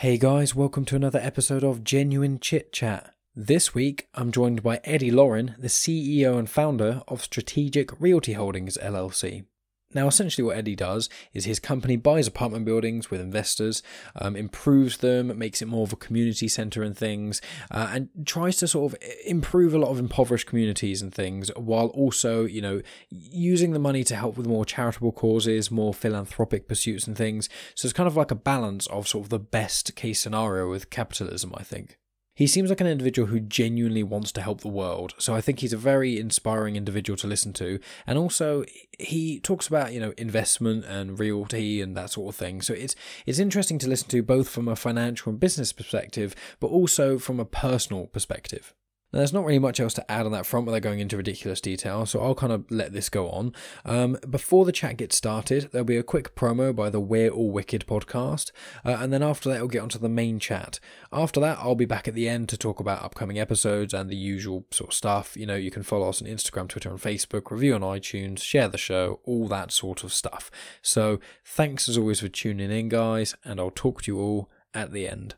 Hey guys, welcome to another episode of Genuine Chit Chat. This week, I'm joined by Eddie Lorin, the CEO and founder of Strategic Realty Holdings LLC. Now, essentially, what Eddie does is his company buys apartment buildings with investors, um, improves them, makes it more of a community centre and things, uh, and tries to sort of improve a lot of impoverished communities and things, while also, you know, using the money to help with more charitable causes, more philanthropic pursuits and things. So it's kind of like a balance of sort of the best case scenario with capitalism, I think. He seems like an individual who genuinely wants to help the world. So I think he's a very inspiring individual to listen to. And also he talks about, you know, investment and realty and that sort of thing. So it's it's interesting to listen to both from a financial and business perspective, but also from a personal perspective. Now, there's not really much else to add on that front without going into ridiculous detail, so I'll kind of let this go on. Um, before the chat gets started, there'll be a quick promo by the We're All Wicked podcast, uh, and then after that, we'll get onto the main chat. After that, I'll be back at the end to talk about upcoming episodes and the usual sort of stuff. You know, you can follow us on Instagram, Twitter, and Facebook, review on iTunes, share the show, all that sort of stuff. So, thanks as always for tuning in, guys, and I'll talk to you all at the end.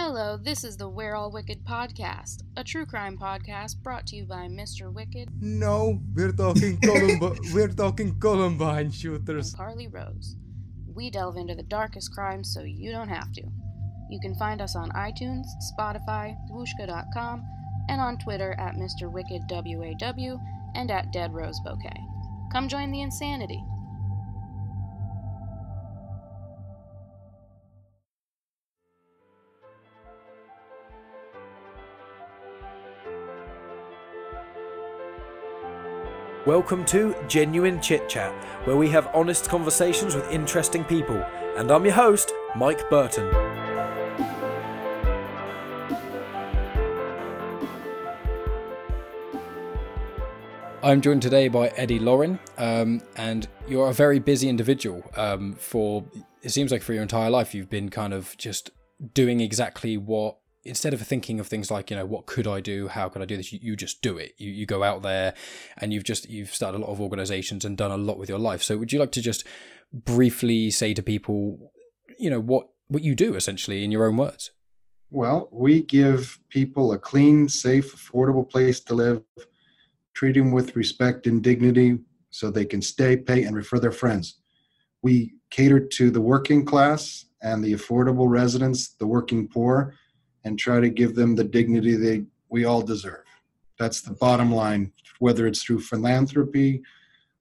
Hello, this is the We're All Wicked podcast, a true crime podcast brought to you by Mr. Wicked. No, we're talking Columbine. we're talking Columbine shooters. Carly Rose. We delve into the darkest crimes so you don't have to. You can find us on iTunes, Spotify, Whooshkaa.com, and on Twitter at Mr. Wicked WAW and at Dead Rose Bouquet. Come join the insanity. Welcome to Genuine Chit Chat, where we have honest conversations with interesting people. And I'm your host, Mike Burton. I'm joined today by Eddie Lorin, um, and you're a very busy individual. Um, for it seems like for your entire life, you've been kind of just doing exactly what instead of thinking of things like you know what could i do? How could i do this? You, you just do it. You, you go out there and you've just you've started a lot of organizations and done a lot with your life. So would you like to just briefly say to people you know what what you do essentially in your own words? Well we give people a clean safe affordable place to live treat them with respect and dignity so they can stay pay and refer their friends. We cater to the working class and the affordable residents the working poor and try to give them the dignity they we all deserve. That's the bottom line, whether it's through philanthropy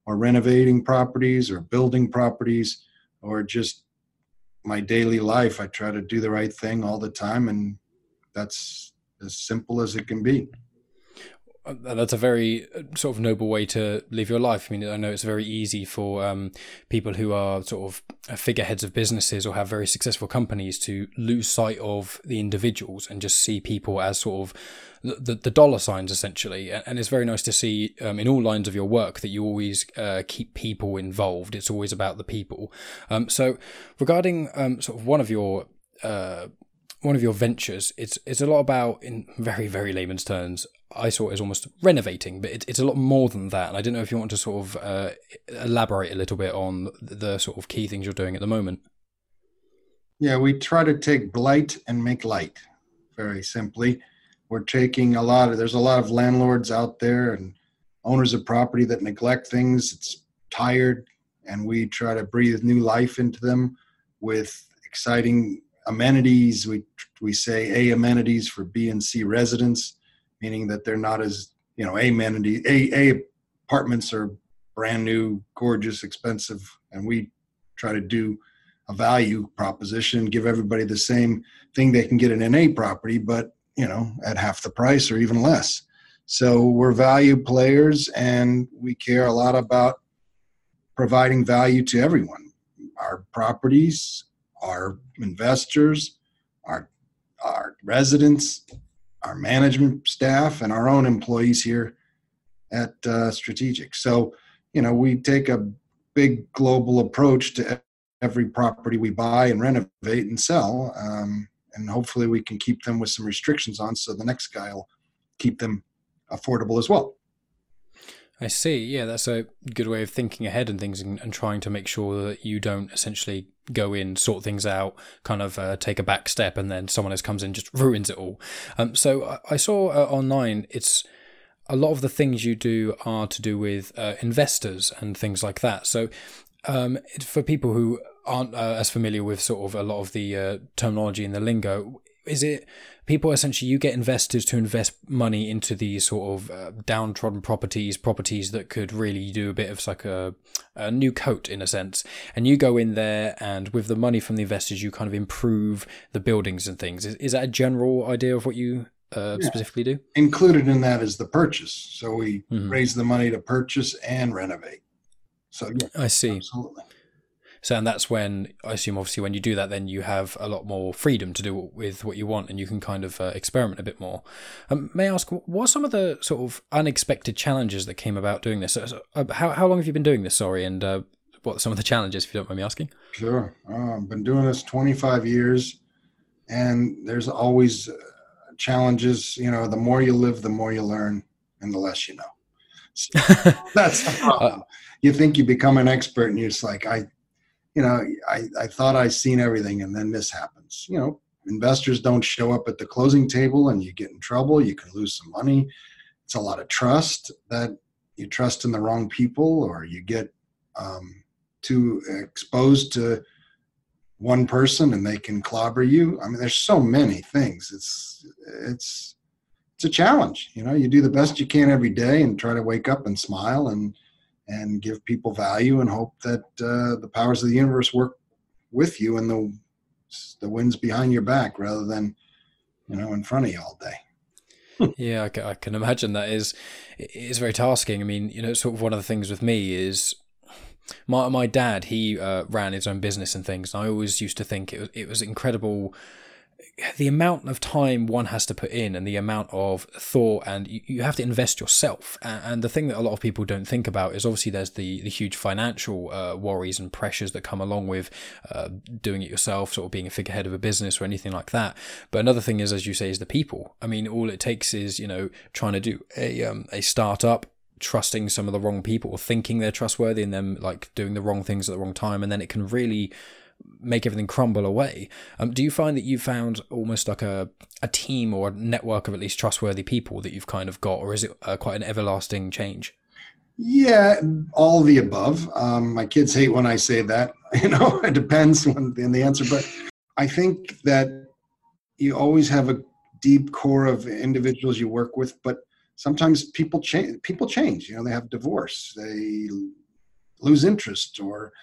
or renovating properties or building properties or just my daily life. I try to do the right thing all the time, and that's as simple as it can be. Uh, that's a very uh, sort of noble way to live your life. I mean, I know it's very easy for um, people who are sort of uh, figureheads of businesses or have very successful companies to lose sight of the individuals and just see people as sort of the, the dollar signs essentially. And it's very nice to see um, in all lines of your work that you always uh, keep people involved. It's always about the people. Um, so regarding um, sort of one of your uh, one of your ventures, it's it's a lot about, in very very layman's terms, I saw it as almost renovating, but it, it's a lot more than that. And I don't know if you want to sort of uh, elaborate a little bit on the sort of key things you're doing at the moment. Yeah, we try to take blight and make light. Very simply, we're taking a lot of. There's a lot of landlords out there and owners of property that neglect things. It's tired, and we try to breathe new life into them with exciting amenities. We we say A amenities for B and C residents meaning that they're not as you know amenity a a apartments are brand new gorgeous expensive and we try to do a value proposition give everybody the same thing they can get in an a property but you know at half the price or even less. So we're value players and we care a lot about providing value to everyone. Our properties our investors our our residents our management staff and our own employees here at uh, Strategic. So, you know, we take a big global approach to every property we buy and renovate and sell. Um, and hopefully we can keep them with some restrictions on so the next guy will keep them affordable as well. I see. Yeah, that's a good way of thinking ahead and things and, and trying to make sure that you don't essentially go in, sort things out, kind of uh, take a back step, and then someone else comes in just ruins it all. Um, so I, I saw uh, online it's a lot of the things you do are to do with uh, investors and things like that. So um, for people who aren't uh, as familiar with sort of a lot of the uh, terminology in the lingo, is it people essentially you get investors to invest money into these sort of uh, downtrodden properties properties that could really do a bit of like a, a, new coat in a sense. And you go in there and with the money from the investors you kind of improve the buildings and things. Is, is that a general idea of what you uh, yeah. specifically do? Included in that is the purchase. So we mm-hmm. raise the money to purchase and renovate. So yeah, i see. absolutely so, and that's when I assume, obviously, when you do that, then you have a lot more freedom to do with what you want, and you can kind of uh, experiment a bit more. Um, may I ask, what are some of the sort of unexpected challenges that came about doing this? So, uh, how how long have you been doing this? Sorry, and uh, what are some of the challenges, if you don't mind me asking? Sure, uh, I've been doing this 25 years, and there's always uh, challenges. You know, the more you live, the more you learn, and the less you know. So that's the problem. you think you become an expert, and you're just like, I you know, I, I thought I seen everything and then this happens. You know, investors don't show up at the closing table and you get in trouble. You can lose some money. It's a lot of trust that you trust in the wrong people or you get um, too exposed to one person and they can clobber you. I mean, there's so many things. It's, it's, it's a challenge. You know, you do the best you can every day and try to wake up and smile and, and give people value and hope that uh, the powers of the universe work with you and the the winds behind your back rather than you know in front of you all day. Yeah I can, I can imagine that is is very tasking. I mean you know sort of one of the things with me is my my dad he uh, ran his own business and things and i always used to think it was, it was incredible the amount of time one has to put in and the amount of thought and you, you have to invest yourself. And, the thing that a lot of people don't think about is obviously there's the, the huge financial uh, worries and pressures that come along with uh, doing it yourself sort of being a figurehead of a business or anything like that. But another thing is as you say is the people. I mean all it takes is you know trying to do a um, a startup trusting some of the wrong people or thinking they're trustworthy and them like doing the wrong things at the wrong time and then it can really make everything crumble away. Um, do you find that you found almost like a, a team or a network of at least trustworthy people that you've kind of got, or is it uh, quite an everlasting change? Yeah, all the above. Um, my kids hate when I say that. You know, it depends on the answer, but I think that you always have a deep core of individuals you work with, but sometimes people change. People change. You know, they have divorce, they lose interest, or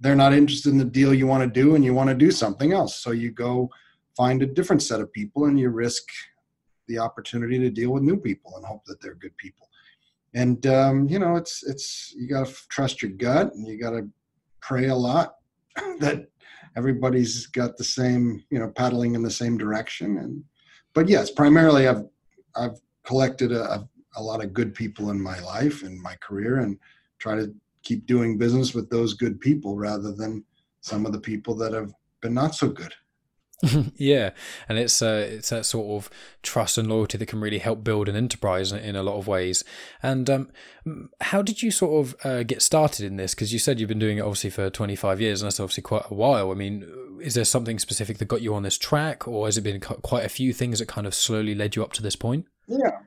they're not interested in the deal you want to do and you want to do something else. So you go find a different set of people and you risk the opportunity to deal with new people and hope that they're good people. And um, you know, it's it's you got to trust your gut and you got to pray a lot that everybody's got the same, you know, paddling in the same direction. And but yes, primarily I've I've collected a, a lot of good people in my life and my career and try to keep doing business with those good people rather than some of the people that have been not so good. yeah, and it's uh, it's that sort of trust and loyalty that can really help build an enterprise in, in a lot of ways. And um, how did you sort of uh, get started in this? Because you said you've been doing it obviously for twenty five years, and that's obviously quite a while. I mean, is there something specific that got you on this track, or has it been quite a few things that kind of slowly led you up to this point? Yeah,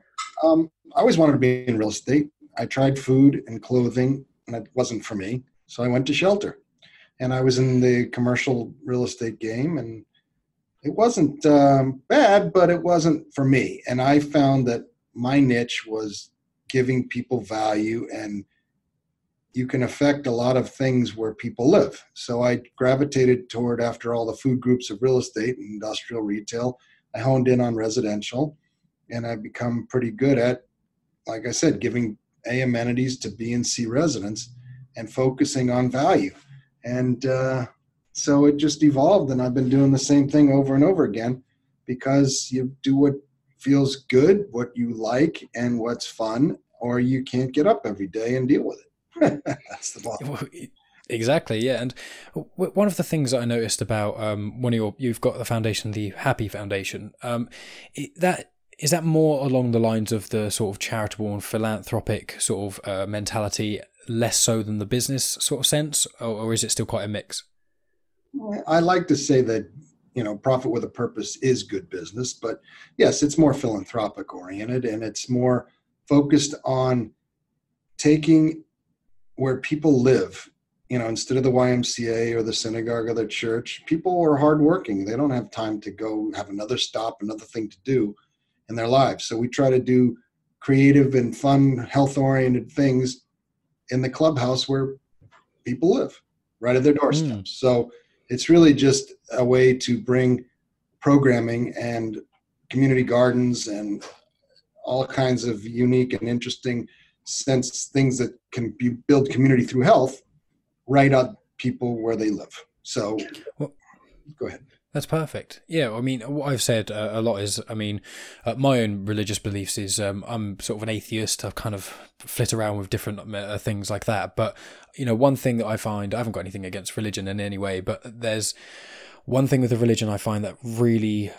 um, I always wanted to be in real estate. I tried food and clothing and it wasn't for me. So I went to shelter, and I was in the commercial real estate game, and it wasn't um, bad, but it wasn't for me. And I found that my niche was giving people value and you can affect a lot of things where people live. So I gravitated toward, after all the food groups of real estate and industrial retail, I honed in on residential and I've become pretty good at, like I said, giving a amenities to B and C residents and focusing on value. And uh, so it just evolved, and I've been doing the same thing over and over again because you do what feels good, what you like, and what's fun, or you can't get up every day and deal with it. That's the bottom. Exactly, yeah. And one of the things that I noticed about um, one of your, you've got the foundation, the Happy Foundation, um, it, that is that more along the lines of the sort of charitable and philanthropic sort of uh, mentality, less so than the business sort of sense, or, or is it still quite a mix? I like to say that you know profit with a purpose is good business, but yes, it's more philanthropic oriented and it's more focused on taking where people live you know, instead of the YMCA or the synagogue or the church, people are hardworking. They don't have time to go have another stop, another thing to do in their lives. So we try to do creative and fun, health oriented things in the clubhouse where people live, right at their doorsteps. Mm. So it's really just a way to bring programming and community gardens and all kinds of unique and interesting sense things that can be, build community through health right on people where they live. So, well, go ahead. That's perfect. Yeah, I mean, what I've said uh, a lot is, I mean, uh, my own religious beliefs is um, I'm sort of an atheist. I've kind of flit around with different uh, things like that. But, you know, one thing that I find, I haven't got anything against religion in any way, but there's one thing with the religion I find that really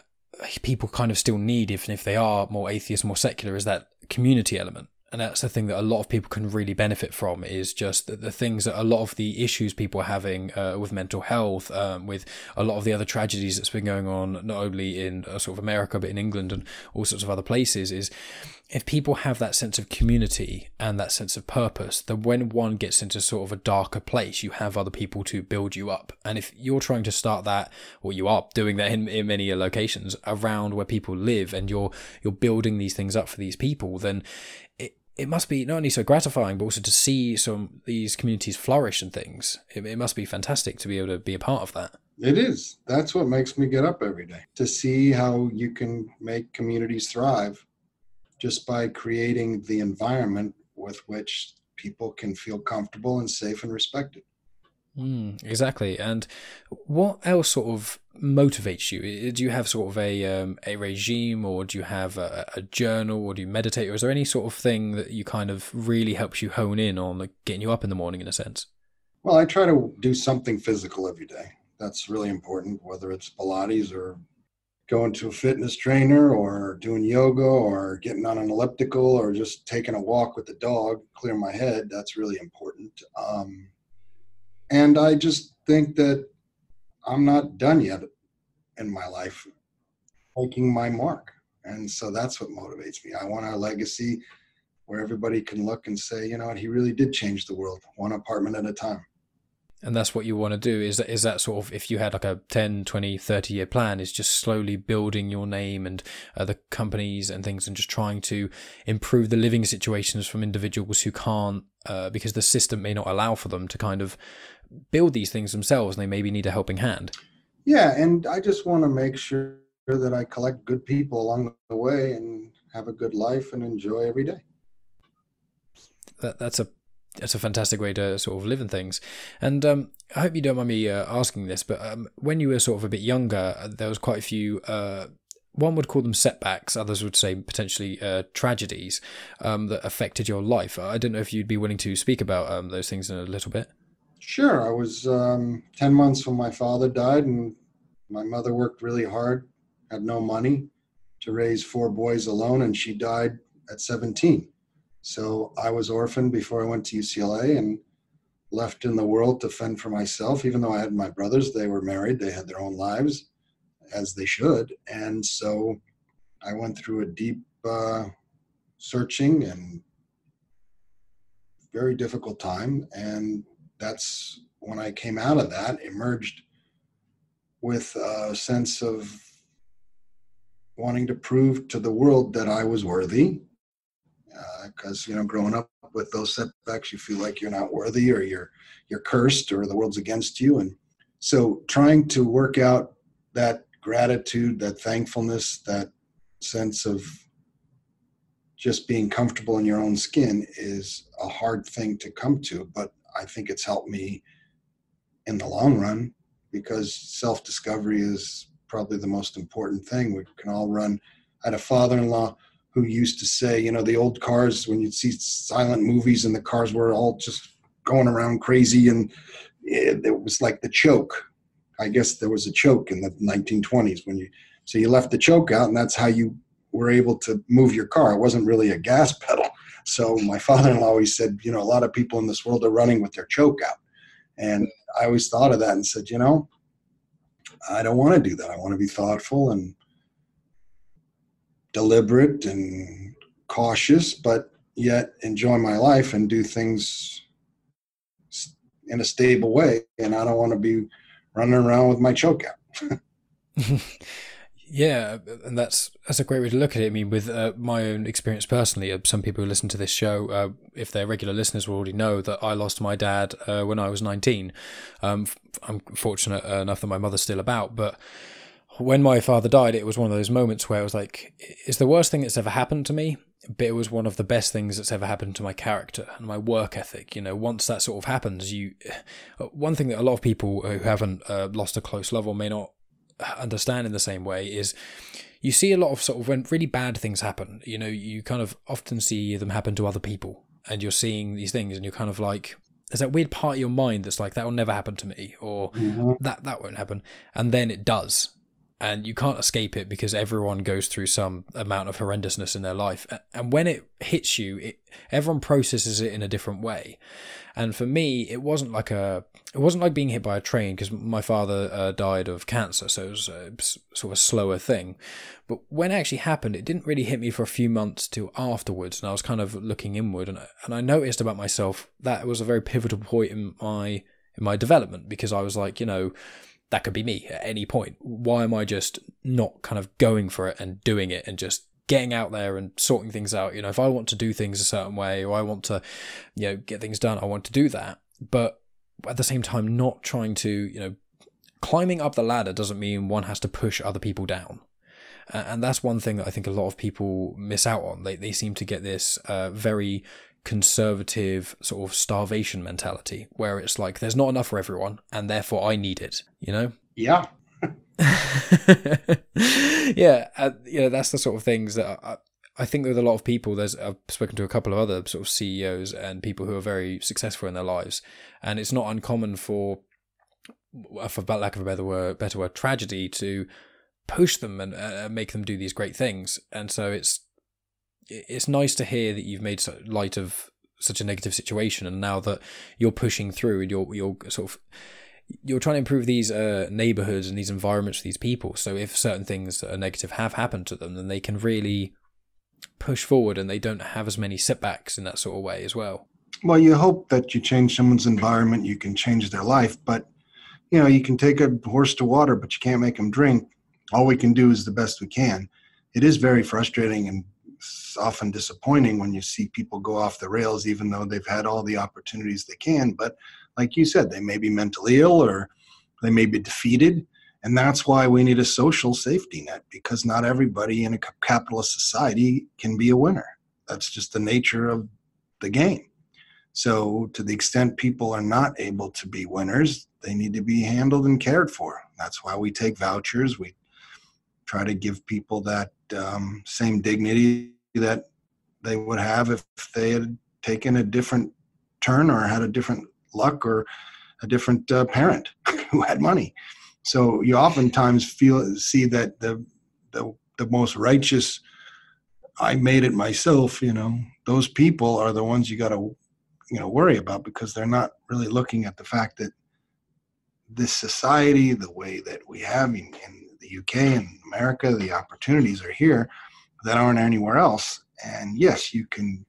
people kind of still need, even if they are more atheist, more secular, is that community element and that's the thing that a lot of people can really benefit from is just the, the things that a lot of the issues people are having uh, with mental health, um, with a lot of the other tragedies that's been going on, not only in uh, sort of America, but in England and all sorts of other places, is if people have that sense of community and that sense of purpose, then when one gets into sort of a darker place, you have other people to build you up. And if you're trying to start that, or you are doing that in, in many locations around where people live, and you're you're building these things up for these people, then it must be not only so gratifying, but also to see some these communities flourish and things. It, it, must be fantastic to be able to be a part of that. It is. That's what makes me get up every day to see how you can make communities thrive just by creating the environment with which people can feel comfortable and safe and respected. Mm, exactly. And what else sort of motivates you? Do you have sort of a um, a regime, or do you have a, a, journal, or do you meditate, or is there any sort of thing that you kind of really helps you hone in on like, getting you up in the morning, in a sense? Well, I try to do something physical every day. That's really important, whether it's Pilates or going to a fitness trainer or doing yoga or getting on an elliptical or just taking a walk with the dog, clear my head. That's really important. Um, and I just think that I'm not done yet in my life making my mark. And so that's what motivates me. I want a legacy where everybody can look and say, you know what, he really did change the world one apartment at a time. And that's what you want to do is that is that sort of if you had like a 10, 20, 30 year plan is just slowly building your name and uh, the companies and things and just trying to improve the living situations from individuals who can't uh, because the system may not allow for them to kind of build these things themselves and they maybe need a helping hand. Yeah, and I just want to make sure that I collect good people along the way and have a good life and enjoy every day. That, that's a that's a fantastic way to sort of live in things. And um, I hope you don't mind me uh, asking this, but um, when you were sort of a bit younger, uh, there was quite a few. Uh, one would call them setbacks, others would say potentially uh, tragedies um, that affected your life. I don't know if you'd be willing to speak about um, those things in a little bit. Sure. I was um, 10 months when my father died, and my mother worked really hard, had no money to raise four boys alone, and she died at 17. So I was orphaned before I went to UCLA and left in the world to fend for myself. Even though I had my brothers, they were married, they had their own lives, as they should. And so I went through a deep uh, searching and very difficult time. And that's when I came out of that, emerged with a sense of wanting to prove to the world that I was worthy. Because uh, you know, growing up with those setbacks, you feel like you're not worthy, or you're you're cursed, or the world's against you. And so, trying to work out that gratitude, that thankfulness, that sense of just being comfortable in your own skin is a hard thing to come to, but I think it's helped me in the long run because self discovery is probably the most important thing. We can all run. I had a father in law who used to say, you know, the old cars, when you'd see silent movies and the cars were all just going around crazy and it, it was like the choke. I guess there was a choke in the 1920s when you, so you left the choke out and that's how you were able to move your car. It wasn't really a gas pedal. So my father-in-law always said, you know, a lot of people in this world are running with their choke out. And I always thought of that and said, you know, I don't want to do that. I want to be thoughtful and deliberate and cautious, but yet enjoy my life and do things in a stable way. And I don't want to be running around with my choke out. Yeah, and that's that's a great way to look at it. I mean, with uh, my own experience personally, uh, some people who listen to this show, uh, if they're regular listeners, will already know that I lost my dad uh, when I was nineteen. Um, I'm fortunate enough that my mother's still about, but when my father died, it was one of those moments where I was like, "It's the worst thing that's ever happened to me." But it was one of the best things that's ever happened to my character and my work ethic. You know, once that sort of happens, you. One thing that a lot of people who haven't uh, lost a close love or may not understand in the same way is you see a lot of sort of when really bad things happen, you know, you kind of often see them happen to other people and you're seeing these things and you're kind of like, there's that weird part of your mind that's like, that will never happen to me or mm-hmm. that, that won't happen. And then it does and you can't escape it because everyone goes through some amount of horrendousness in their life. And when it hits you it, everyone processes it in a different way. And for me it wasn't like a it wasn't like being hit by a train because my father uh, died of cancer so it was a, sort of a slower thing. But when it actually happened it didn't really hit me for a few months till afterwards and i was kind of looking inward and, and i noticed about myself that it was a very pivotal point in my in my development because i was like you know that could be me at any point. Why am I just not kind of going for it and doing it and just getting out there and sorting things out? You know, if I want to do things a certain way or I want to, you know, get things done, I want to do that. But at the same time, not trying to, you know, climbing up the ladder doesn't mean one has to push other people down. And that's one thing that I think a lot of people miss out on. They, they seem to get this uh, very conservative sort of starvation mentality where it's like there's not enough for everyone and therefore I need it, you know? Yeah. yeah, uh, you know that's the sort of things that I, I think with a lot of people. There's I've spoken to a couple of other sort of CEOs and people who are very successful in their lives, and it's not uncommon for, for lack of a better word, better word, tragedy to push them and uh, make them do these great things. And so it's it's nice to hear that you've made light of such a negative situation, and now that you're pushing through and you're you're sort of you're trying to improve these uh, neighborhoods and these environments for these people. So if certain things that are negative have happened to them, then they can really push forward and they don't have as many setbacks in that sort of way as well. Well, you hope that you change someone's environment, you can change their life, but you know, you can take a horse to water, but you can't make them drink. All we can do is the best we can. It is very frustrating and it's often disappointing when you see people go off the rails, even though they've had all the opportunities they can. But like you said, they may be mentally ill or they may be defeated. And that's why we need a social safety net because not everybody in a capitalist society can be a winner. That's just the nature of the game. So, to the extent people are not able to be winners, they need to be handled and cared for. That's why we take vouchers. We try to give people that um, same dignity that they would have if they had taken a different turn or had a different luck or a different uh, parent who had money. So you oftentimes feel see that the the the most righteous I made it myself, you know, those people are the ones you got to you know worry about because they're not really looking at the fact that this society, the way that we have in, in UK and America, the opportunities are here that aren't anywhere else. And yes, you can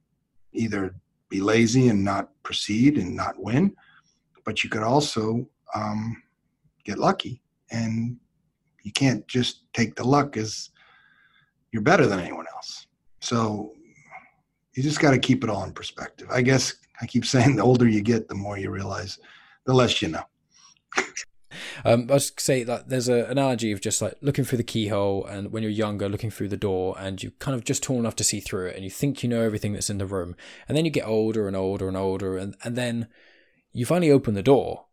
either be lazy and not proceed and not win, but you could also um, get lucky. And you can't just take the luck as you're better than anyone else. So you just got to keep it all in perspective. I guess I keep saying the older you get, the more you realize, the less you know. Um, I was say that there's an analogy of just like looking through the keyhole, and when you're younger, looking through the door, and you kind of just tall enough to see through it, and you think you know everything that's in the room, and then you get older and older and older, and and then you finally open the door,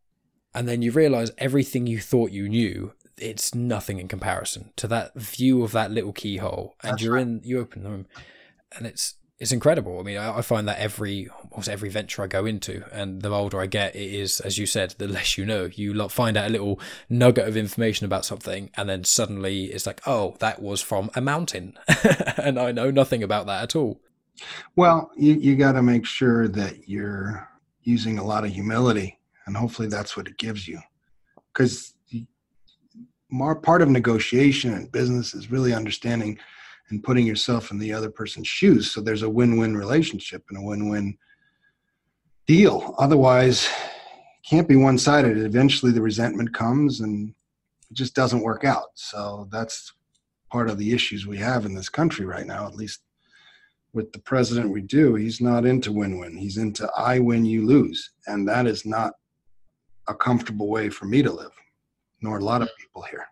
and then you realize everything you thought you knew it's nothing in comparison to that view of that little keyhole and that's you're right. in you open the room and it's it's incredible. I mean, I, I find that every almost every venture I go into, and the older I get, it is as you said, the less you know. You find out a little nugget of information about something, and then suddenly it's like, oh, that was from a mountain, and I know nothing about that at all. Well, you, you got to make sure that you're using a lot of humility, and hopefully that's what it gives you. Because part of negotiation and business is really understanding and putting yourself in the other person's shoes. So there's a win-win relationship and a win-win deal. Otherwise, it can't be one-sided. Eventually, the resentment comes and it just doesn't work out. So that's part of the issues we have in this country right now. At least with the president, we do. He's not into win-win. He's into I win, you lose, and that is not a comfortable way for me to live, nor a lot of mm. people here.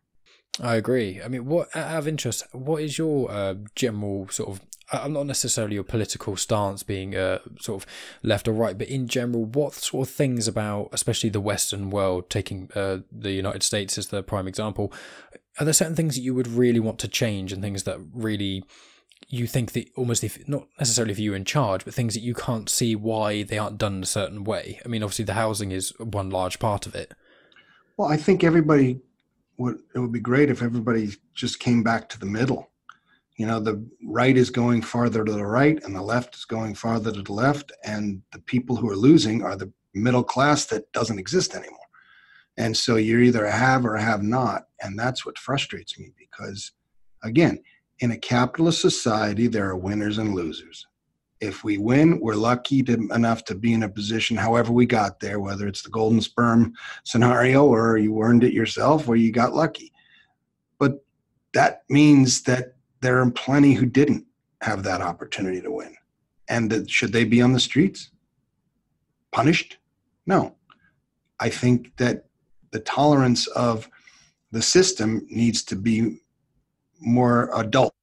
I agree. I mean, what out of interest, what is your uh, general sort of? I'm not necessarily your political stance being uh, sort of left or right, but in general, what sort of things about, especially the Western world, taking uh, the United States as the prime example, are there certain things that you would really want to change and things that really you think that almost if not necessarily if you're in charge, but things that you can't see why they aren't done a certain way? I mean, obviously the housing is one large part of it. Well, I think everybody it would be great if everybody just came back to the middle. You know, the right is going farther to the right, and the left is going farther to the left, and the people who are losing are the middle class that doesn't exist anymore. And so you're either a have or a have not, and that's what frustrates me because, again, in a capitalist society, there are winners and losers if we win, we're lucky to, enough to be in a position, however we got there, whether it's the golden sperm scenario or you earned it yourself or you got lucky. But that means that there are plenty who didn't have that opportunity to win. And that, should they be on the streets? Punished? No. I think that the tolerance of the system needs to be more adult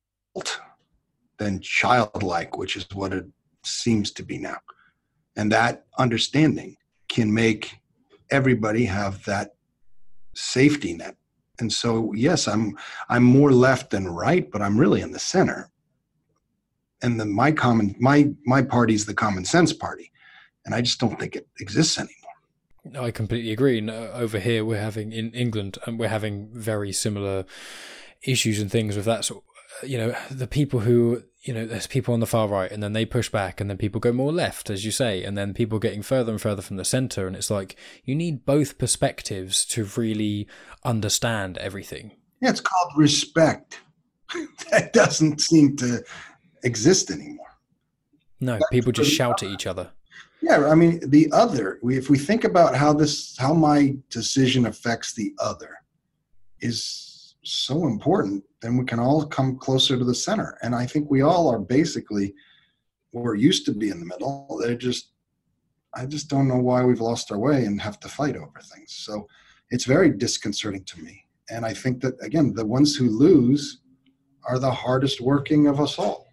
than childlike, which is what it seems to be now. And that understanding can make everybody have that safety net. And so, yes, I'm I'm more left than right, but I'm really in the center. And my common my my party is the common sense party, and I just don't think it exists anymore. I completely agree. And uh, over here, we're having in England, and we're having very similar issues and things with that sort you know, the people who, you know, there's people on the far right and then they push back and then people go more left, as you say, and then people getting further and further from the center. And it's like you need both perspectives to really understand everything. Yeah, it's called respect. that doesn't seem to exist anymore. No, That's people just shout at each other. Yeah, I mean, the other, if we think about how this, how my decision affects the other, is so important, then we can all come closer to the center. And I think we all are basically we're used to be in the middle. They're just I just don't know why we've lost our way and have to fight over things. So it's very disconcerting to me. And I think that again, the ones who lose are the hardest working of us all.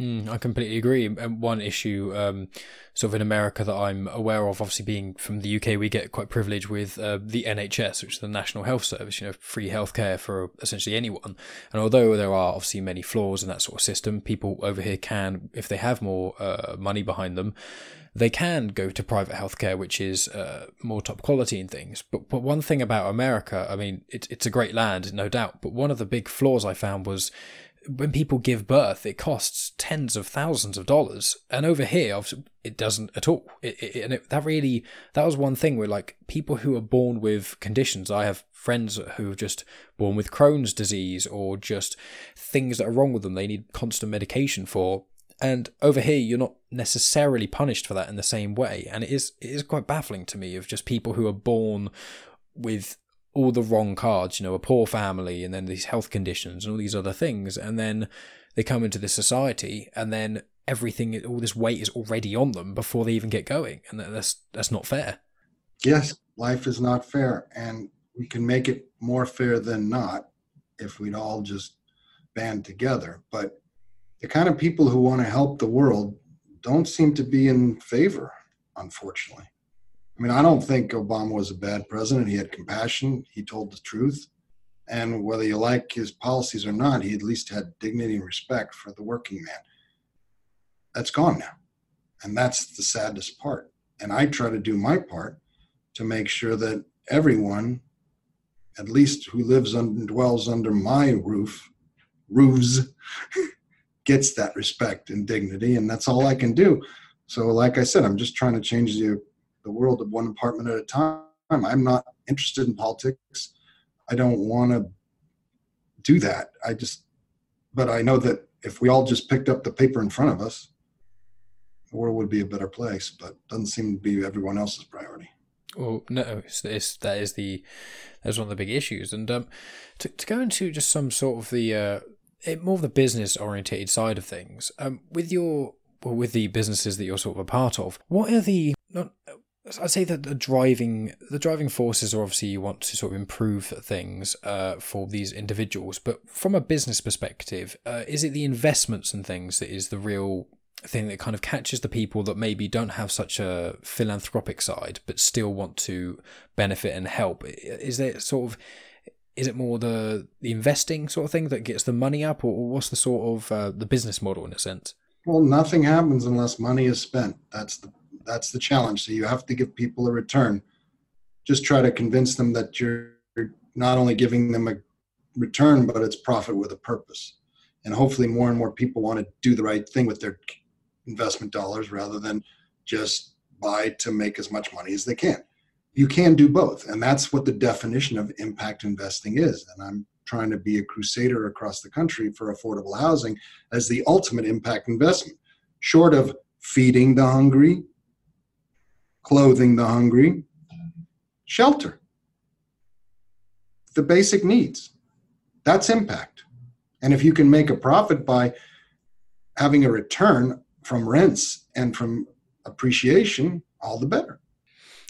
Mm, I completely agree. And one issue, um, sort of in America, that I'm aware of, obviously being from the UK, we get quite privileged with uh, the NHS, which is the National Health Service, you know, free healthcare for essentially anyone. And although there are obviously many flaws in that sort of system, people over here can, if they have more uh, money behind them, they can go to private healthcare, which is uh, more top quality and things. But but one thing about America, I mean, it's it's a great land, no doubt. But one of the big flaws I found was when people give birth, it costs tens of thousands of dollars, and over here, it doesn't at all. It, it, and it, that really, that was one thing where like people who are born with conditions. I have friends who are just born with Crohn's disease or just things that are wrong with them. They need constant medication for. And over here, you're not necessarily punished for that in the same way, and it is it is quite baffling to me of just people who are born with all the wrong cards, you know, a poor family and then these health conditions and all these other things. And then they come into this society and then everything, all this weight is already on them before they even get going. And that's, that's not fair. Yes, life is not fair. And we can make it more fair than not if we'd all just band together. But the kind of people who want to help the world don't seem to be in favor, unfortunately. I mean, I don't think Obama was a bad president. He had compassion. He told the truth. And whether you like his policies or not, he at least had dignity and respect for the working man. that's gone now. And that's the saddest part. And I try to do my part to make sure that everyone, at least who lives and dwells under my roof, roofs, gets that respect and dignity. And that's all I can do. So, like I said, I'm just trying to change the, the world of one apartment at a time. I'm not interested in politics. I don't want to do that. I just, but I know that if we all just picked up the paper in front of us, the world would be a better place. But doesn't seem to be everyone else's priority. Well, no, it's, it's, that is the that's one of the big issues. And um, to to go into just some sort of the uh, more of the business orientated side of things, um, with your well, with the businesses that you're sort of a part of, what are the not I'd say that the driving the driving forces are obviously you want to sort of improve things uh, for these individuals, but from a business perspective, uh, is it the investments and things that is the real thing that kind of catches the people that maybe don't have such a philanthropic side but still want to benefit and help? Is there sort of is it more the the investing sort of thing that gets the money up, or what's the sort of uh, the business model in a sense? Well, nothing happens unless money is spent. That's the that's the challenge. So you have to give people a return. Just try to convince them that you're not only giving them a return, but it's profit with a purpose. And hopefully, more and more people want to do the right thing with their investment dollars rather than just buy to make as much money as they can. You can do both. And that's what the definition of impact investing is. And I'm trying to be a crusader across the country for affordable housing as the ultimate impact investment, short of feeding the hungry, clothing the hungry, shelter, the basic needs. That's impact. And if you can make a profit by having a return from rents and from appreciation, all the better.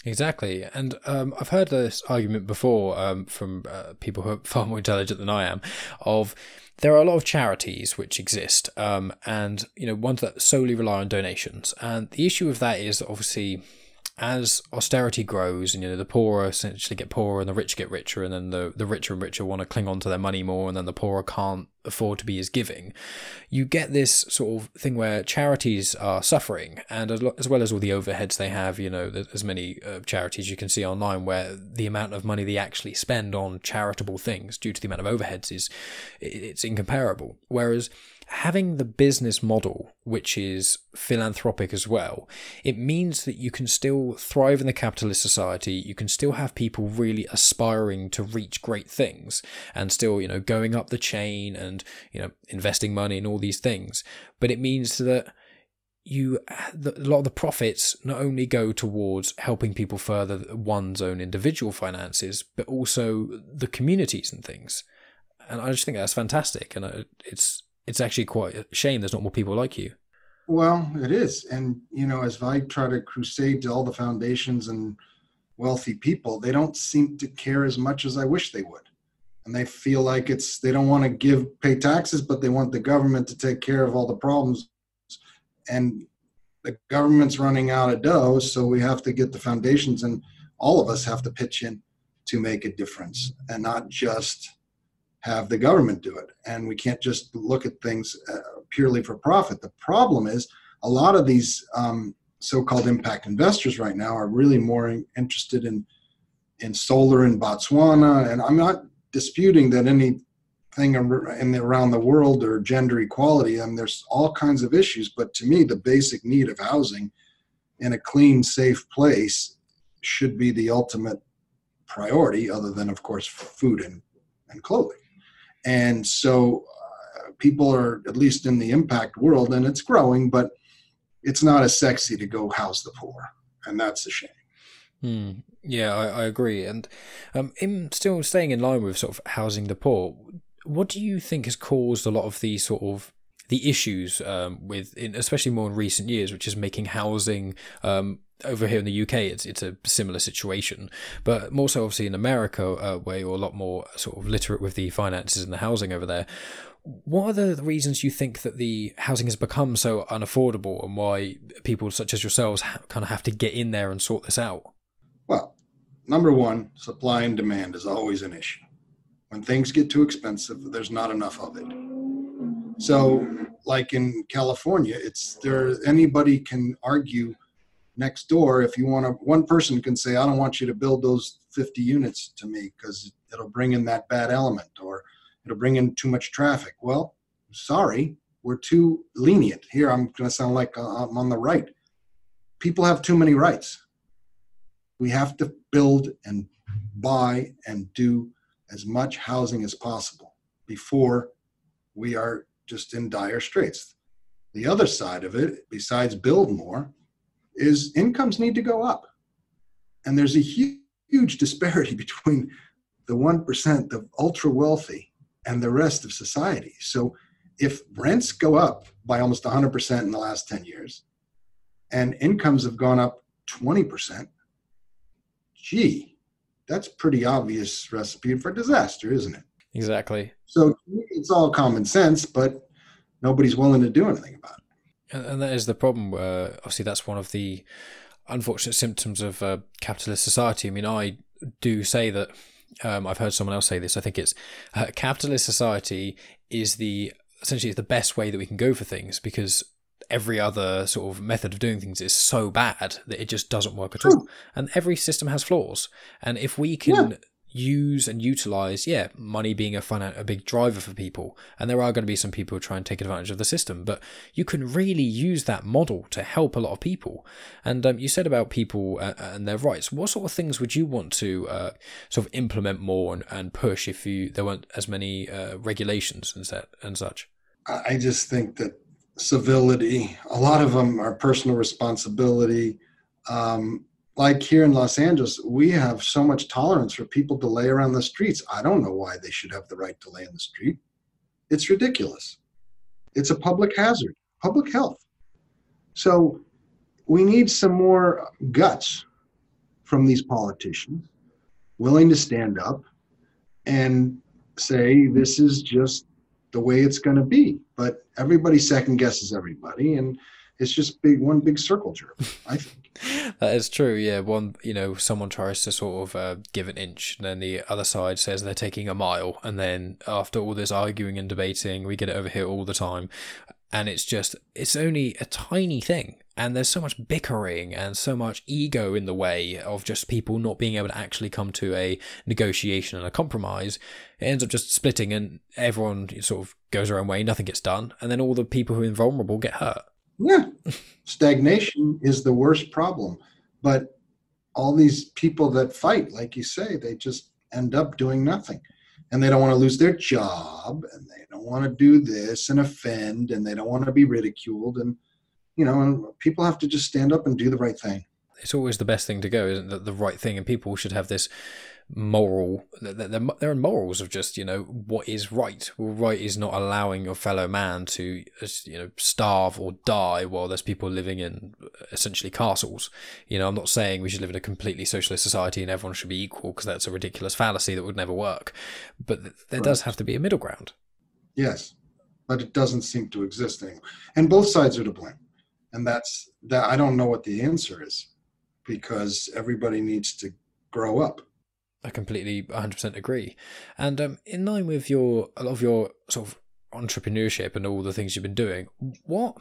Exactly, and um, I've heard this argument before um, from uh, people who are far more intelligent than I am. Of there are a lot of charities which exist, um, and you know ones that solely rely on donations. And the issue of that is obviously as austerity grows and you know the poorer essentially get poorer and the rich get richer and then the, the richer and richer want to cling on to their money more and then the poorer can't afford to be as giving you get this sort of thing where charities are suffering and as, as well as all the overheads they have you know there's many uh, charities you can see online where the amount of money they actually spend on charitable things due to the amount of overheads is it's incomparable. Whereas having the business model, which is philanthropic as well, it means that you can still thrive in the capitalist society. You can still have people really aspiring to reach great things and still, you know, going up the chain and, you know, investing money in all these things. But it means that you a lot of the profits not only go towards helping people further one's own individual finances but also the communities and things and i just think that's fantastic and it's it's actually quite a shame there's not more people like you. Well, it is. And, you know, as I try to crusade to all the foundations and wealthy people, they don't seem to care as much as I wish they would. And they feel like it's, they don't want to give, pay taxes, but they want the government to take care of all the problems. And the government's running out of dough, so we have to get the foundations, and all of us have to pitch in to make a difference and not just have the government do it. And we can't just look at things uh, purely for profit. The problem is a lot of these um, so-called impact investors right now are really more interested in in solar in Botswana. And I'm not disputing that anything in the, around the world or gender equality. I mean, there's all kinds of issues. But to me, the basic need of housing in a clean, safe place should be the ultimate priority, other than, of course, food and, and clothing. And so uh, people are, at least in the impact world, and it's growing, but it's not as sexy to go house the poor. And that's a shame. Hmm. Yeah, I, I, agree. And um, in still staying in line with sort of housing the poor, what do you think has caused a lot of the sort of the issues um, with, in, especially more in recent years, which is making housing um, over here in the UK, it's it's a similar situation, but more so obviously in America, uh, where you're a lot more sort of literate with the finances and the housing over there. What are the reasons you think that the housing has become so unaffordable, and why people such as yourselves kind of have to get in there and sort this out? Well, number one, supply and demand is always an issue. When things get too expensive, there's not enough of it. So, like in California, it's there. Anybody can argue next door if you want to. One person can say, "I don't want you to build those 50 units to me because it'll bring in that bad element or it'll bring in too much traffic." Well, sorry, we're too lenient here. I'm going to sound like uh, I'm on the right. People have too many rights. We have to build and buy and do as much housing as possible before we are just in dire straits. The other side of it, besides build more, is incomes need to go up. And there's a huge, huge disparity between the 1%, the ultra wealthy, and the rest of society. So if rents go up by almost 100% in the last 10 years and incomes have gone up 20%, gee, that's pretty obvious recipe for disaster, isn't it? Exactly. So it's all common sense, but nobody's willing to do anything about it. And, and that is the problem. Uh, obviously, that's one of the unfortunate symptoms of uh, capitalist society. I mean, I do say that. Um, I've heard someone else say this. I think it's uh, capitalist society is the essentially it's the best way that we can go for things because every other sort of method of doing things is so bad that it just doesn't work at all. And every system has flaws. And if we can yeah. Use and utilize, yeah, money being a fun, a big driver for people, and there are going to be some people who try and take advantage of the system, but you can really use that model to help a lot of people. And um, you said about people uh, and their rights. What sort of things would you want to uh, sort of implement more and, and, push if you there weren't as many uh, regulations and set and such? I just think that civility, a lot of them are personal responsibility. Um, like here in Los Angeles, we have so much tolerance for people to lay around the streets. I don't know why they should have the right to lay in the street. It's ridiculous. It's a public hazard, public health. So we need some more guts from these politicians, willing to stand up and say, this is just the way it's going to be. But everybody second guesses everybody, and it's just big one big circle jerk. I think. That is true. Yeah, one you know someone tries to sort of uh, give an inch, and then the other side says they're taking a mile, and then after all this arguing and debating, we get it over here all the time, and it's just it's only a tiny thing and there's so much bickering and so much ego in the way of just people not being able to actually come to a negotiation and a compromise. It ends up just splitting and everyone sort of goes their own way nothing gets done and then all the people who are vulnerable get hurt. Yeah. Stagnation is the worst problem but all these people that fight like you say they just end up doing nothing. And they don't want to lose their job and they don't want to do this and offend and they don't want to be ridiculed and you know and people have to just stand up and do the right thing. It's always the best thing to go isn't it? The right thing and people should have this moral there are morals of just you know what is right. Well right is not allowing your fellow man to you know starve or die while there's people living in uh, essentially castles. You know i'm not saying we should live in a completely socialist society and everyone should be equal because that's a ridiculous fallacy that would never work. But there right. does have to be a middle ground. Yes but it doesn't seem to exist anymore and both sides are to blame. And that's that i don't know what the answer is because everybody needs to grow up I completely 100% agree. And um, in line with your a lot of your sort of entrepreneurship and all the things you've been doing, what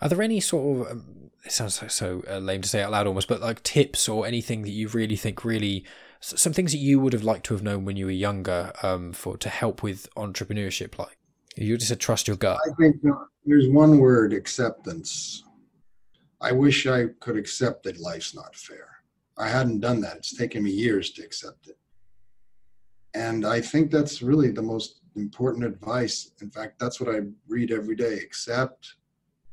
are there any sort of um, it sounds so, so uh, lame to say out loud almost, but like tips or anything that you really think really some things that you would have liked to have known when you were younger um, for to help with entrepreneurship like you just said trust your gut. I think there's one word acceptance. I wish i could accept that life's not fair I hadn't done that. It's taken me years to accept it. And I think that's really the most important advice. In fact, that's what I read every day accept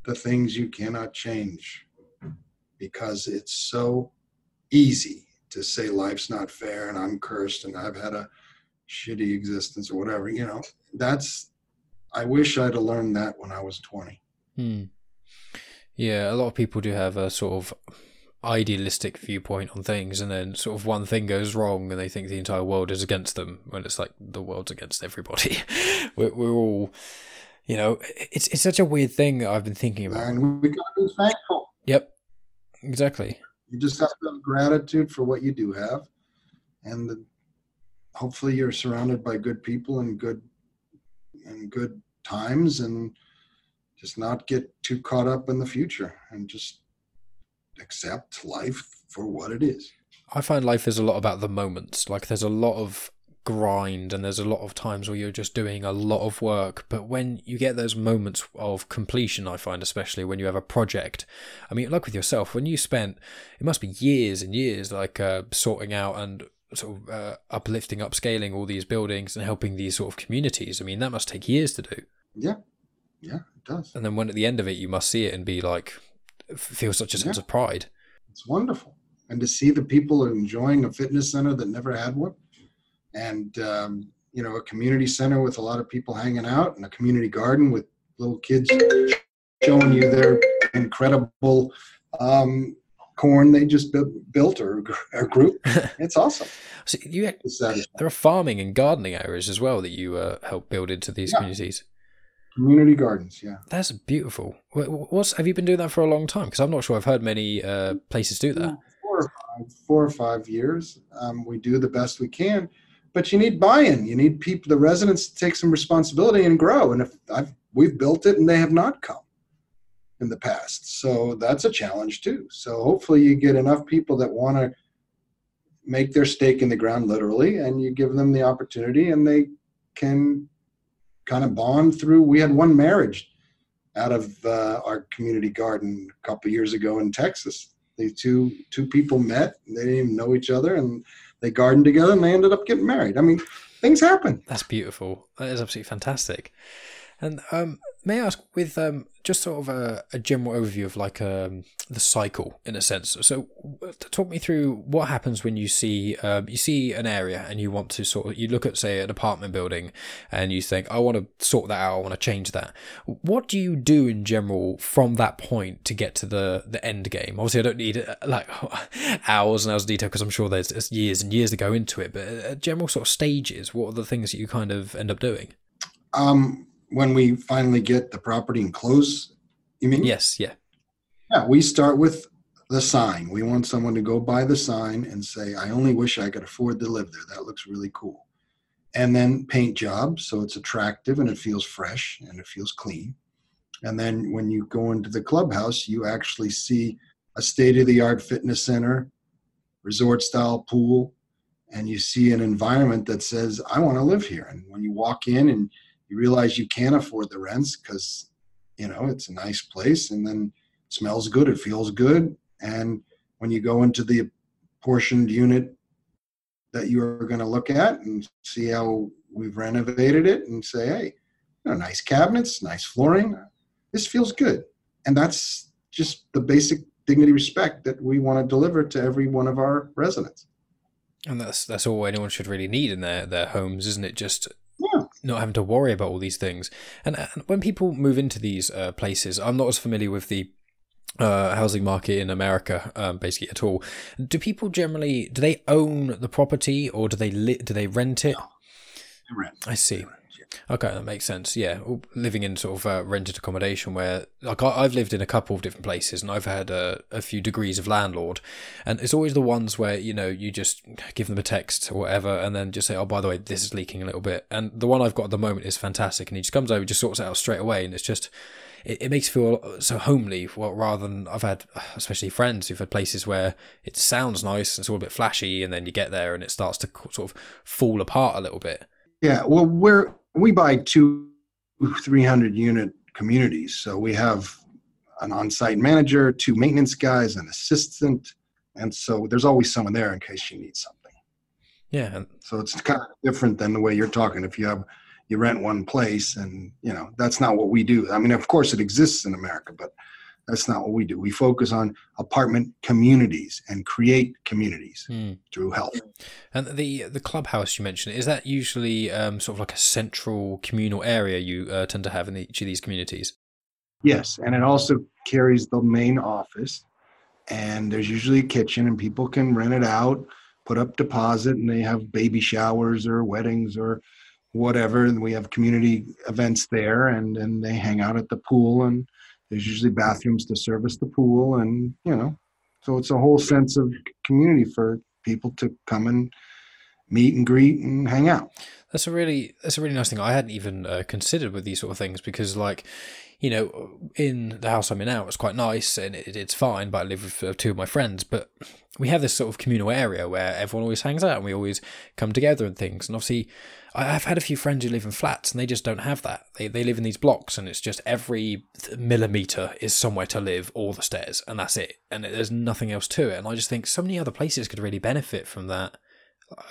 the things you cannot change because it's so easy to say life's not fair and I'm cursed and I've had a shitty existence or whatever. You know, that's, I wish I'd have learned that when I was 20. Hmm. Yeah, a lot of people do have a sort of idealistic viewpoint on things and then sort of one thing goes wrong and they think the entire world is against them when it's like the world's against everybody. We're, we're all you know it's it's such a weird thing i've been thinking about. And we gotta be thankful. Yep. Exactly. You just have to have gratitude for what you do have and the, hopefully you're surrounded by good people and good and good times and just not get too caught up in the future and just accept life for what it is. I find life is a lot about the moments. Like there's a lot of grind and there's a lot of times where you're just doing a lot of work but when you get those moments of completion i find especially when you have a project i mean like with yourself when you spent it must be years and years like uh, sorting out and sort of uh, uplifting upscaling all these buildings and helping these sort of communities i mean that must take years to do Yeah, yeah, it does. and then when at the end of it you must see it and be like feel such a sense Yeah. of pride It's wonderful. And to see the people enjoying a fitness center that never had one, and um, you know, a community center with a lot of people hanging out, and a community garden with little kids showing you their incredible um, corn they just bu- built or, gr- or group. It's awesome. so you there are farming and gardening areas as well that you uh, help build into these Yeah. communities Community gardens, yeah. That's beautiful. Wh- wh- What's have you been doing that for a long time? Because I'm not sure I've heard many uh, places do that. Four or five, four or five years. Um, we do the best we can, but you need buy-in. You need people, the residents, to take some responsibility and grow. And if I've we've built it and they have not come in the past, so that's a challenge too. So hopefully you get enough people that want to make their stake in the ground literally, and you give them the opportunity, and they can kind of bond through. We had one marriage out of uh, our community garden a couple years ago in Texas the two two people met they didn't even know each other and they gardened together and they ended up getting married i mean things happen That's beautiful. That is absolutely fantastic. And um, may I ask, with um, just sort of a, a general overview of like um, the cycle in a sense. So, talk me through what happens when you see um, you see an area and you want to sort of you look at say an apartment building and you think I want to sort that out, I want to change that. What do you do in general from that point to get to the the end game? Obviously, I don't need uh, like hours and hours of detail because I'm sure there's, there's years and years to go into it. But uh, general sort of stages, what are the things that you kind of end up doing? um, when we finally get the property and close you mean? Yes, yeah, yeah we start with the sign. We want someone to go by the sign and say i only wish i could afford to live there. That looks really cool. And then paint job so it's attractive and it feels fresh and it feels clean. And then when you go into the clubhouse you actually see a state of the art fitness center resort style pool and you see an environment that says i want to live here. And when you walk in and you realize you can't afford the rents because you know it's a nice place and then smells good it feels good and when you go into the portioned unit that you're going to look at and see how we've renovated it and say hey you know, nice cabinets nice flooring this feels good and that's just the basic dignity respect that we want to deliver to every one of our residents and that's that's all anyone should really need in their their homes, isn't it? Just. Not having to worry about all these things. And, and when people move into these uh, places, I'm not as familiar with the uh, housing market in America, um, basically at all. Do people generally do they own the property or do they li- do they rent it? Rent. I see. Okay, that makes sense. Yeah, living in sort of uh, rented accommodation where, like, I, I've lived in a couple of different places and I've had a, a few degrees of landlord, and it's always the ones where you know you just give them a text or whatever, and then just say, "Oh, by the way, this is leaking a little bit." And the one I've got at the moment is fantastic, and he just comes over, just sorts it out straight away, and it's just. It, it makes you feel so homely, well, rather than I've had, especially friends who've had places where it sounds nice, it's all a bit flashy, and then you get there and it starts to sort of fall apart a little bit. Yeah, well, we're we buy two 300 unit communities, so we have an on-site manager, two maintenance guys, an assistant, and so there's always someone there in case you need something. Yeah, So it's kind of different than the way you're talking. If you have you rent one place, and you know that's not what we do. I mean, of course, it exists in America, but that's not what we do. We focus on apartment communities and create communities Hmm. through health. And the the clubhouse you mentioned is that usually um, sort of like a central communal area you uh, tend to have in each of these communities. Yes, and it also carries the main office, and there's usually a kitchen, and people can rent it out, put up deposit, and they have baby showers or weddings or whatever. And we have community events there, and then they hang out at the pool, and there's usually bathrooms to service the pool, and you know, so it's a whole sense of community for people to come and meet and greet and hang out. That's a really that's a really nice thing. I hadn't even uh, considered with these sort of things because, like, you know, in the house I'm in now, it's quite nice and it, it's fine. But I live with uh, two of my friends. But we have this sort of communal area where everyone always hangs out and we always come together and things. And obviously, I've had a few friends who live in flats and they just don't have that. They they live in these blocks and it's just every millimeter is somewhere to live, all the stairs, and that's it. And there's nothing else to it. And I just think so many other places could really benefit from that.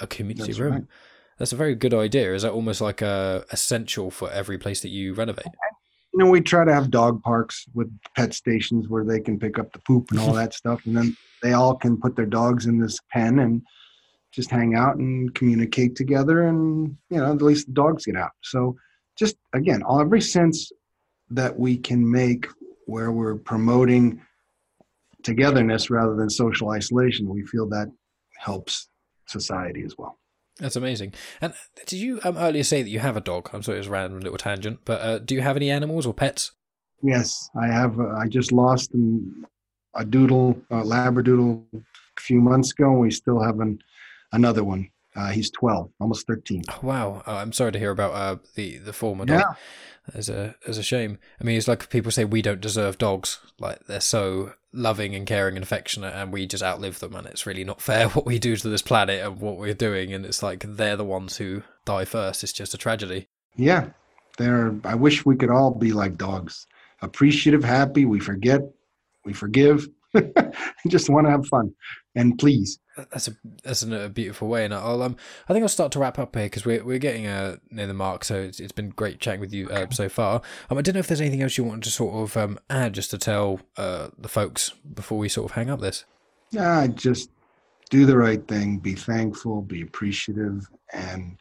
A community That's room. right. That's a very good idea. Is that almost like a essential for every place that you renovate? you know, we try to have dog parks with pet stations where they can pick up the poop and all that stuff, and then they all can put their dogs in this pen and just hang out and communicate together, and you know, at least the dogs get out. So, just again, all every sense that we can make where we're promoting togetherness rather than social isolation, we feel that helps society as well. That's amazing. And did you um, earlier say that you have a dog? I'm sorry, it was a random little tangent, but uh, do you have any animals or pets? Yes, I have. Uh, I just lost a doodle, a labradoodle, a few months ago. and We still have an, another one. Uh, he's 12, almost 13. Oh, wow, uh, I'm sorry to hear about uh, the the former dog. Yeah, As a as a shame. I mean, it's like people say we don't deserve dogs. Like they're so loving and caring and affectionate, and we just outlive them, and it's really not fair what we do to this planet and what we're doing. And it's like they're the ones who die first. It's just a tragedy. yeah. They're. I wish we could all be like dogs, appreciative, happy. We forget, we forgive, just want to have fun, and please. That's a that's a, a beautiful way, and I'll um I think I'll start to wrap up here because we're we're getting uh near the mark. So it's, it's been great chatting with you uh, so far. Um, I don't know if there's anything else you wanted to sort of um add just to tell uh the folks before we sort of hang up this. Yeah, just do the right thing. Be thankful. Be appreciative, and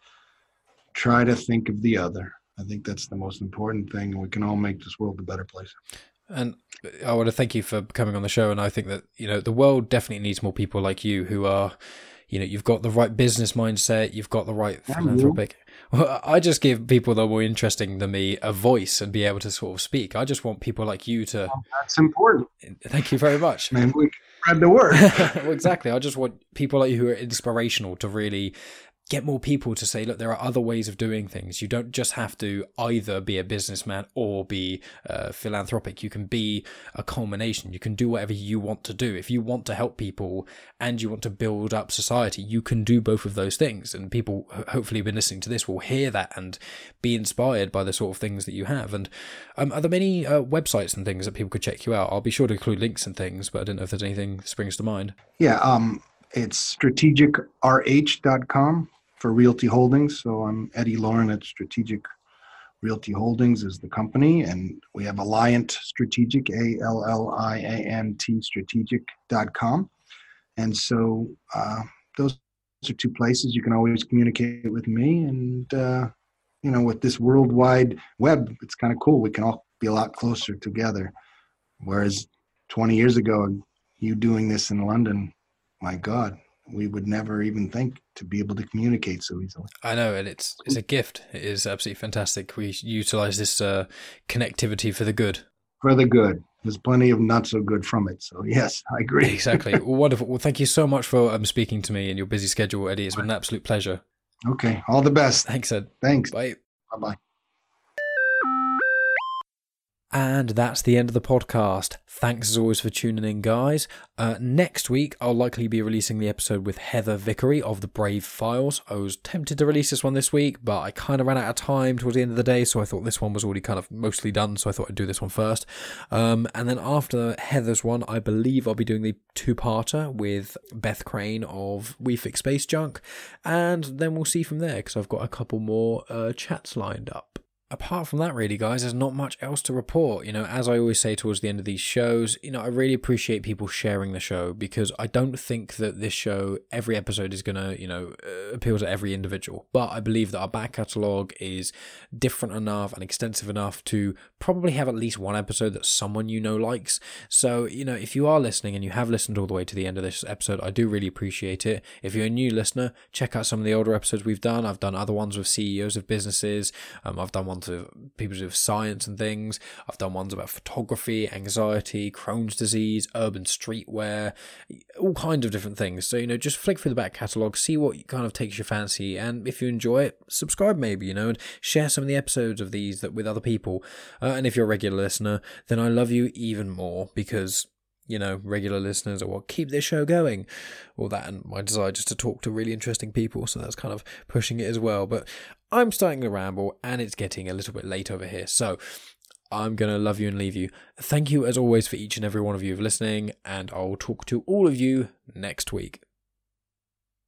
try to think of the other. I think that's the most important thing, and we can all make this world a better place. And I want to thank you for coming on the show. And I think that, you know, the world definitely needs more people like you who are, you know, you've got the right business mindset, you've got the right philanthropic. Well, I just give people that are more interesting than me a voice and be able to sort of speak. I just want people like you to. Oh, that's important, Thank you very much. and we can spread the word. well, exactly. I just want people like you who are inspirational to really get more people to say, look, there are other ways of doing things. You don't just have to either be a businessman or be uh, philanthropic. You can be a culmination. You can do whatever you want to do. If you want to help people and you want to build up society, you can do both of those things. And people, hopefully, who've been listening to this will hear that and be inspired by the sort of things that you have. And um, are there many uh, websites and things that people could check you out? I'll be sure to include links and things, but I don't know if there's anything springs to mind. Yeah, um, it's strategicrh.com for Realty Holdings. So I'm Eddie Lorin at Strategic Realty Holdings is the company, and we have Alliant Strategic, A L L I A N T strategic.com. And so uh, those are two places you can always communicate with me. And, uh, you know, with this worldwide web, it's kind of cool. We can all be a lot closer together. Whereas 20 years ago, you doing this in London, my God, we would never even think to be able to communicate so easily. I know, and it's it's a gift. It is absolutely fantastic. We utilize this uh, connectivity for the good. For the good. There's plenty of not so good from it. So, yes, I agree. Exactly. well, wonderful. Well, thank you so much for um, speaking to me in your busy schedule, Eddie. It's been an absolute pleasure. Okay. All the best. Thanks, Ed. Thanks. Bye. Bye bye. And that's the end of the podcast. Thanks as always for tuning in, guys. Uh, next week, I'll likely be releasing the episode with Heather Vickery of the Brave Files. I was tempted to release this one this week, but I kind of ran out of time towards the end of the day, so I thought this one was already kind of mostly done, so I thought I'd do this one first. Um, and then after Heather's one, I believe I'll be doing the two parter with Beth Crane of We Fix Space Junk, and then we'll see from there because I've got a couple more uh, chats lined up apart from that, really, guys, there's not much else to report. You know, as I always say towards the end of these shows, you know, I really appreciate people sharing the show because I don't think that this show, every episode is going to, you know, uh, appeal to every individual. But I believe that our back catalogue is different enough and extensive enough to probably have at least one episode that someone you know likes. So, you know, if you are listening and you have listened all the way to the end of this episode, I do really appreciate it. If you're a new listener, check out some of the older episodes we've done. I've done other ones with CEOs of businesses. Um, I've done ones with people to do with science and things. I've done ones about photography, anxiety, Crohn's disease, urban streetwear, all kinds of different things. So, you know, just flick through the back catalogue, see what kind of takes your fancy, and if you enjoy it, subscribe maybe, you know, and share some of the episodes of these that with other people. Uh, and if you're a regular listener, then I love you even more because you know, regular listeners or what keep this show going. All that and my desire just to talk to really interesting people. So that's kind of pushing it as well. But I'm starting to ramble and it's getting a little bit late over here. So I'm going to love you and leave you. Thank you as always for each and every one of you for listening. And I'll talk to all of you next week.